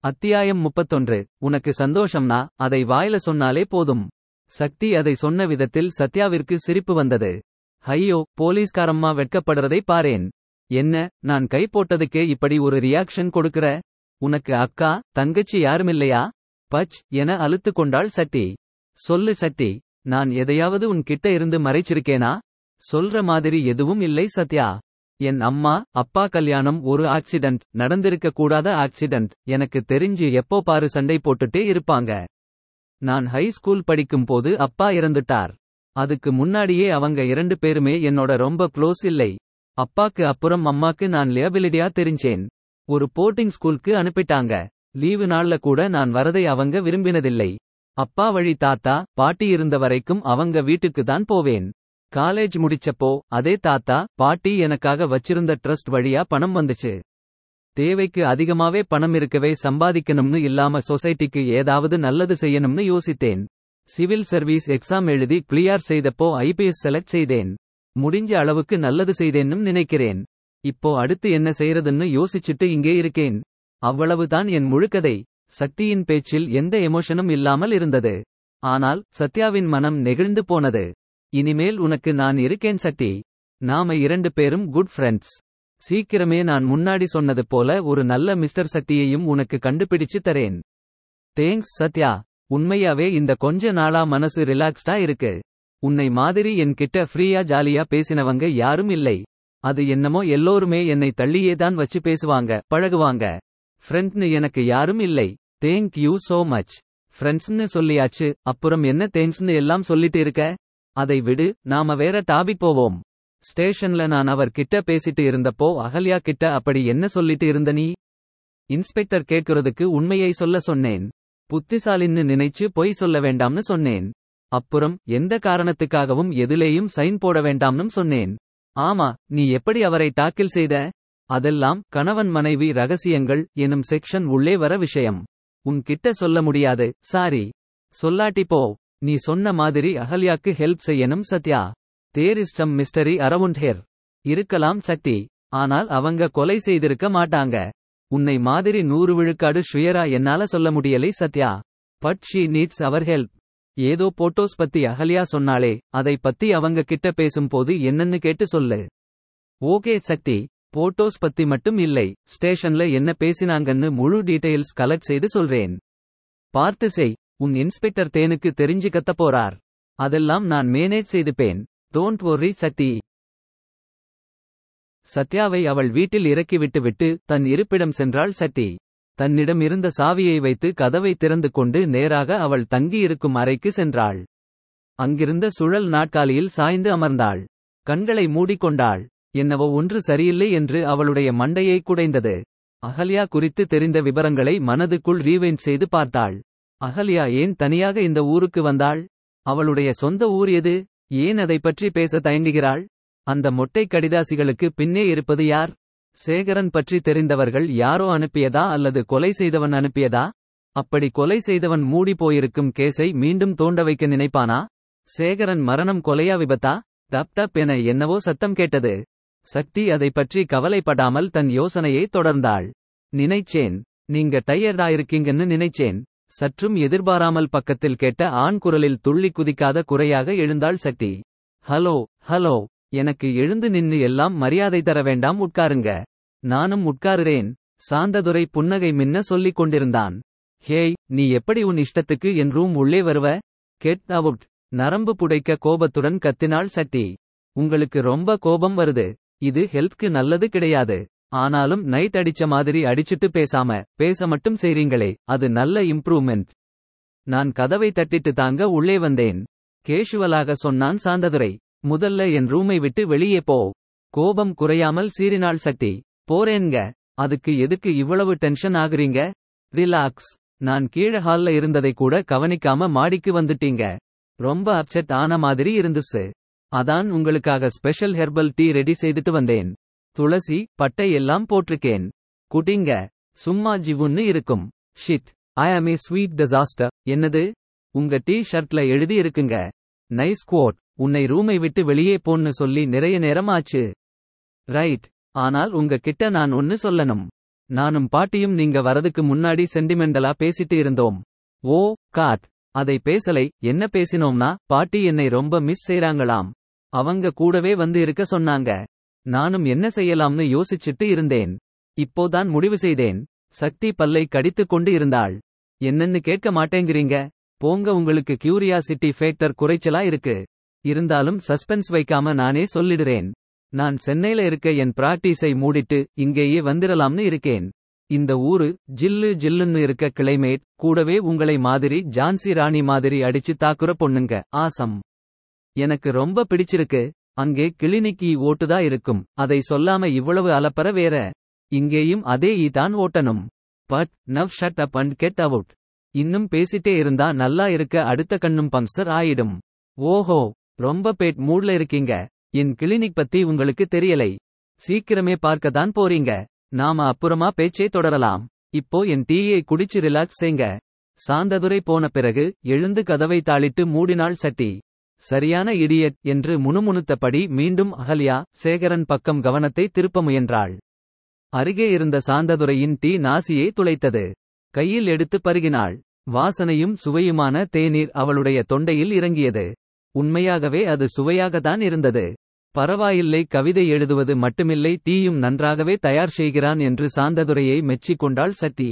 அத்தியாயம் முப்பத்தொன்று. உனக்கு சந்தோஷம்னா அதை வாயில சொன்னாலே போதும். சக்தி அதை சொன்ன விதத்தில் சத்யாவிற்கு சிரிப்பு வந்தது. ஐயோ போலீஸ்காரம்மா வெட்கப்படுறதை பாரேன். என்ன நான் கை போட்டதுக்கே இப்படி ஒரு ரியாக்ஷன் கொடுக்கற? உனக்கு அக்கா தங்கச்சி யாருமில்லையா? பச் என அழுத்து கொண்டாள் சக்தி. சொல்லு சக்தி நான் எதையாவது உன் கிட்ட இருந்து மறைச்சிருக்கேனா? சொல்ற மாதிரி எதுவும் இல்லை சத்யா. என் அம்மா அப்பா கல்யாணம் ஒரு ஆக்சிடென்ட் நடந்திருக்க கூடாத ஆக்சிடென்ட் எனக்கு தெரிஞ்சு எப்போ பாரு சண்டை போட்டுட்டே இருப்பாங்க. நான் ஹை ஸ்கூல் படிக்கும் போது அப்பா இறந்துட்டார். அதுக்கு முன்னாடியே அவங்க இரண்டு பேருமே என்னோட ரொம்ப க்ளோஸ் இல்லை. அப்பாக்கு அப்புறம் அம்மாக்கு நான் லியபிலிட்டியா தெரிஞ்சேன். ஒரு போர்டிங் ஸ்கூலுக்கு அனுப்பிட்டாங்க. லீவு நாள்ல கூட நான் வரதை அவங்க விரும்பினதில்லை. அப்பா வழி தாத்தா பாட்டி இருந்த வரைக்கும் அவங்க வீட்டுக்கு தான் போவேன். காலேஜ் முடிச்சப்போ அதே தாத்தா பாட்டி எனக்காக வச்சிருந்த ட்ரஸ்ட் வழியா பணம் வந்துச்சு. தேவைக்கு அதிகமாவே பணம் இருக்கவே சம்பாதிக்கணும்னு இல்லாம சொசைட்டிக்கு ஏதாவது நல்லது செய்யணும்னு யோசித்தேன். சிவில் சர்வீஸ் எக்ஸாம் எழுதி கிளியர் செய்தப்போ ஐபிஎஸ் செலக்ட் செய்தேன். முடிஞ்ச அளவுக்கு நல்லது செய்தேன்னும் நினைக்கிறேன். இப்போ அடுத்து என்ன செய்யறதுன்னு யோசிச்சுட்டு இங்கே இருக்கேன். அவ்வளவுதான் என் முழுக்கதை. சக்தியின் பேச்சில் எந்த எமோஷனும் இல்லாமல் இருந்தது. ஆனால் சத்யாவின் மனம் நெகிழ்ந்து போனது. இனிமேல் உனக்கு நான் இருக்கேன் சக்தி. நாம இரண்டு பேரும் குட் ஃப்ரெண்ட்ஸ் சீக்கிரமே நான் முன்னாடி சொன்னது போல ஒரு நல்ல மிஸ்டர் சக்தியையும் உனக்கு கண்டுபிடிச்சு தரேன். தேங்க்ஸ் சத்யா. உண்மையாவே இந்த கொஞ்ச நாளா மனசு ரிலாக்ஸ்டா இருக்கு. உன்னை மாதிரி என்கிட்ட ஃப்ரீயா ஜாலியா பேசினவங்க யாரும் இல்லை. அது என்னமோ எல்லோருமே என்னை தள்ளியே தான் வச்சு பேசுவாங்க பழகுவாங்க. ஃப்ரெண்ட்னு எனக்கு யாரும் இல்லை. தேங்க் யூ சோ மச் ஃப்ரெண்ட்ஸ்னு சொல்லியாச்சு அப்புறம் என்ன தேங்க்ஸ்னு எல்லாம் சொல்லிட்டு இருக்க? அதை விடு நாம வேற டாபிக் போவோம். ஸ்டேஷன்ல நான் அவர் கிட்ட பேசிட்டு இருந்தப்போ அகல்யா கிட்ட அப்படி என்ன சொல்லிட்டு இருந்த நீ? இன்ஸ்பெக்டர் கேட்கிறதுக்கு உண்மையை சொல்ல சொன்னேன். புத்திசாலின்னு நினைச்சு பொய் சொல்ல வேண்டாம்னு சொன்னேன். அப்புறம் எந்த காரணத்துக்காகவும் எதிலேயும் சைன் போட வேண்டாம்னு சொன்னேன். ஆமா நீ எப்படி அவரை டாக்கில் செய்த? அதெல்லாம் கணவன் மனைவி ரகசியங்கள் எனும் செக்ஷன் உள்ளே வர விஷயம். உன்கிட்ட சொல்ல முடியாது சாரி. சொல்லாட்டி போ. நீ சொன்ன மாதிரி அகல்யாக்கு ஹெல்ப் செய்யணும் Sathya. There is some mystery around her. இருக்கலாம் சக்தி. ஆனால் அவங்க கொலை செய்திருக்க மாட்டாங்க. உன்னை மாதிரி நூறு விழுக்காடு ஷுயரா என்னால சொல்ல முடியலை Sathya. But she needs our help. ஏதோ போட்டோஸ் பத்தி அகல்யா சொன்னாலே அதை பத்தி அவங்க கிட்ட பேசும்போது என்னன்னு கேட்டு சொல்லு. ஓகே சக்தி போட்டோஸ் பத்தி மட்டும் இல்லை ஸ்டேஷன்ல என்ன பேசினாங்கன்னு முழு டீடைல்ஸ் கலெக்ட் செய்து சொல்றேன். பார்த்து செய். உன் இன்ஸ்பெக்டர் தேனுக்கு தெரிஞ்சு கத்த போறார். அதெல்லாம் நான் மேனேஜ் செய்துப்பேன். டோன்ட் ஒர்ரி சக்தி சத்யாவை அவள் வீட்டில் இறக்கிவிட்டு விட்டு தன் இருப்பிடம் சென்றாள் சக்தி தன்னிடம் இருந்த சாவியை வைத்து கதவை திறந்து கொண்டு நேராக அவள் தங்கியிருக்கும் அறைக்கு சென்றாள். அங்கிருந்த சுழல் நாட்காலியில் சாய்ந்து அமர்ந்தாள். கண்களை மூடிக்கொண்டாள் என்னவோ ஒன்று சரியில்லை என்று அவளுடைய மண்டையை குடைந்தது. அகல்யா குறித்து தெரிந்த விவரங்களை மனதுக்குள் ரீவைண்ட் செய்து பார்த்தாள். அகல்யா ஏன் தனியாக இந்த ஊருக்கு வந்தாள்? அவளுடைய சொந்த ஊர் எது? ஏன் அதை பற்றி பேச தயங்குகிறாள்? அந்த மொட்டை கடிதாசிகளுக்கு பின்னே இருப்பது யார்? சேகரன் பற்றி தெரிந்தவர்கள் யாரோ அனுப்பியதா அல்லது கொலை செய்தவன் அனுப்பியதா? அப்படி கொலை செய்தவன் மூடி போயிருக்கும் கேஸை மீண்டும் தோண்ட வைக்க நினைப்பானா? சேகரன் மரணம் கொலையா விபத்தா? டப் டப் என என்னவோ சத்தம் கேட்டது. சக்தி அதை பற்றி கவலைப்படாமல் தன் யோசனையை தொடர்ந்தாள். நினைச்சேன். நீங்க டயர்டாயிருக்கீங்கன்னு நினைச்சேன். சற்றும் எதிர்பாராமல் பக்கத்தில் கேட்ட ஆண் குரலில் துள்ளி குதிக்காத குறையாக எழுந்தாள் சக்தி. ஹலோ ஹலோ எனக்கு எழுந்து நின்னு எல்லாம் மரியாதை தர வேண்டாம் உட்காருங்க. நானும் உட்காருறேன் சாந்ததுரை புன்னகை மின்ன சொல்லிக் கொண்டிருந்தான். ஹேய் நீ எப்படி உன் இஷ்டத்துக்கு என் ரூம் உள்ளே வருவ? கெட் அவுட் நரம்பு புடைக்க கோபத்துடன் கத்தினாள் சக்தி. உங்களுக்கு ரொம்ப கோபம் வருது. இது ஹெல்ப்க்கு நல்லது கிடையாது. ஆனாலும் நைட் அடிச்ச மாதிரி அடிச்சிட்டு பேசாம பேச மட்டும் செய்றீங்களே அது நல்ல இம்ப்ரூவ்மெண்ட் நான் கதவை தட்டிட்டு தாங்க உள்ளே வந்தேன். கேஷுவலாக சொன்னான் சாந்ததுரை முதல்ல என் ரூமை விட்டு வெளியே போ. கோபம் குறையாமல் சீறினாள் சக்தி. போறேன்ங்க அதுக்கு எதுக்கு இவ்வளவு டென்ஷன் ஆகுறீங்க? ரிலாக்ஸ் நான் கீழ ஹால்ல இருந்ததை கூட கவனிக்காம மாடிக்கு வந்துட்டீங்க. ரொம்ப அப்செட் ஆன மாதிரி இருந்துச்சு. அதான் உங்களுக்காக ஸ்பெஷல் ஹெர்பல் டீ ரெடி செய்துட்டு வந்தேன். துளசி பட்டை எல்லாம் போட்டிருக்கேன். குடிங்க. சும்மா ஜிவுன்னு இருக்கும். ஷிட் ஐ ஆம் ஏ ஸ்வீட் டிசாஸ்டர் என்னது? உங்க டீ ஷர்ட்ல எழுதி இருக்குங்க. நைஸ் கோட் உன்னை ரூமை விட்டு வெளியே போன்னு சொல்லி நிறைய நேரம் ஆச்சு. ரைட் ஆனால் உங்க கிட்ட நான் ஒன்னு சொல்லணும். நானும் பாட்டியும் நீங்க வரதுக்கு முன்னாடி சென்டிமெண்டலா பேசிட்டு இருந்தோம். Oh God. அதை பேசலை. என்ன பேசினோம்னா பாட்டி என்னை ரொம்ப மிஸ் செய்றாங்களாம். அவங்க கூடவே வந்து இருக்க சொன்னாங்க. நானும் என்ன செய்யலாம்னு யோசிச்சுட்டு இருந்தேன். இப்போதான் முடிவு செய்தேன். சக்தி பல்லை கடித்துக் கொண்டு இருந்தாள். என்னன்னு கேட்க மாட்டேங்கிறீங்க? போங்க உங்களுக்கு கியூரியாசிட்டி ஃபேக்டர் குறைச்சலா இருக்கு. இருந்தாலும் சஸ்பென்ஸ் வைக்காம நானே சொல்லிடுறேன். நான் சென்னையில இருக்க என் பிராக்டிஸை மூடிட்டு இங்கேயே வந்துடலாம்னு இருக்கேன். இந்த ஊரு ஜில்லு ஜில்லுன்னு இருக்க கிளைமேட் கூடவே உங்களை மாதிரி ஜான்சி ராணி மாதிரி அடிச்சு தாக்குற பொண்ணுங்க. ஆசம். எனக்கு ரொம்ப பிடிச்சிருக்கு. அங்கே கிளினிக் ஈ ஓட்டுதா இருக்கும். அதை சொல்லாம இவ்வளவு அலப்பற வேற? இங்கேயும் அதே ஈ தான் ஓட்டணும். But now shut up and get out. இன்னும் பேசிட்டே இருந்தா நல்லா இருக்க அடுத்த கண்ணும் பங்சர் ஆயிடும். ஓஹோ ரொம்ப பேட் மூட்ல இருக்கீங்க. என் கிளினிக் பத்தி உங்களுக்கு தெரியலை. சீக்கிரமே பார்க்க தான் போறீங்க. நாம அப்புறமா பேச்சே தொடரலாம். இப்போ என் டீயை குடிச்சு ரிலாக்ஸ் செய்ங்க. சாந்ததுரை போன பிறகு எழுந்து கதவை தாளிட்டு மூடினாள் சட்டி சரியான இடியட் என்று முணுமுணுத்தபடி மீண்டும் அகல்யா சேகரன் பக்கம் கவனத்தை திருப்ப முயன்றாள். அருகே இருந்த சாந்ததுரையின் டீ நாசியை துளைத்தது. கையில் எடுத்து பருகினாள். வாசனையும் சுவையுமான தேநீர் அவளுடைய தொண்டையில் இறங்கியது. உண்மையாகவே அது சுவையாகத்தான் இருந்தது. பரவாயில்லை கவிதை எழுதுவது மட்டுமில்லை டீயும் நன்றாகவே தயார் செய்கிறான் என்று சாந்ததுரையை மெச்சிக் கொண்டாள் சக்தி.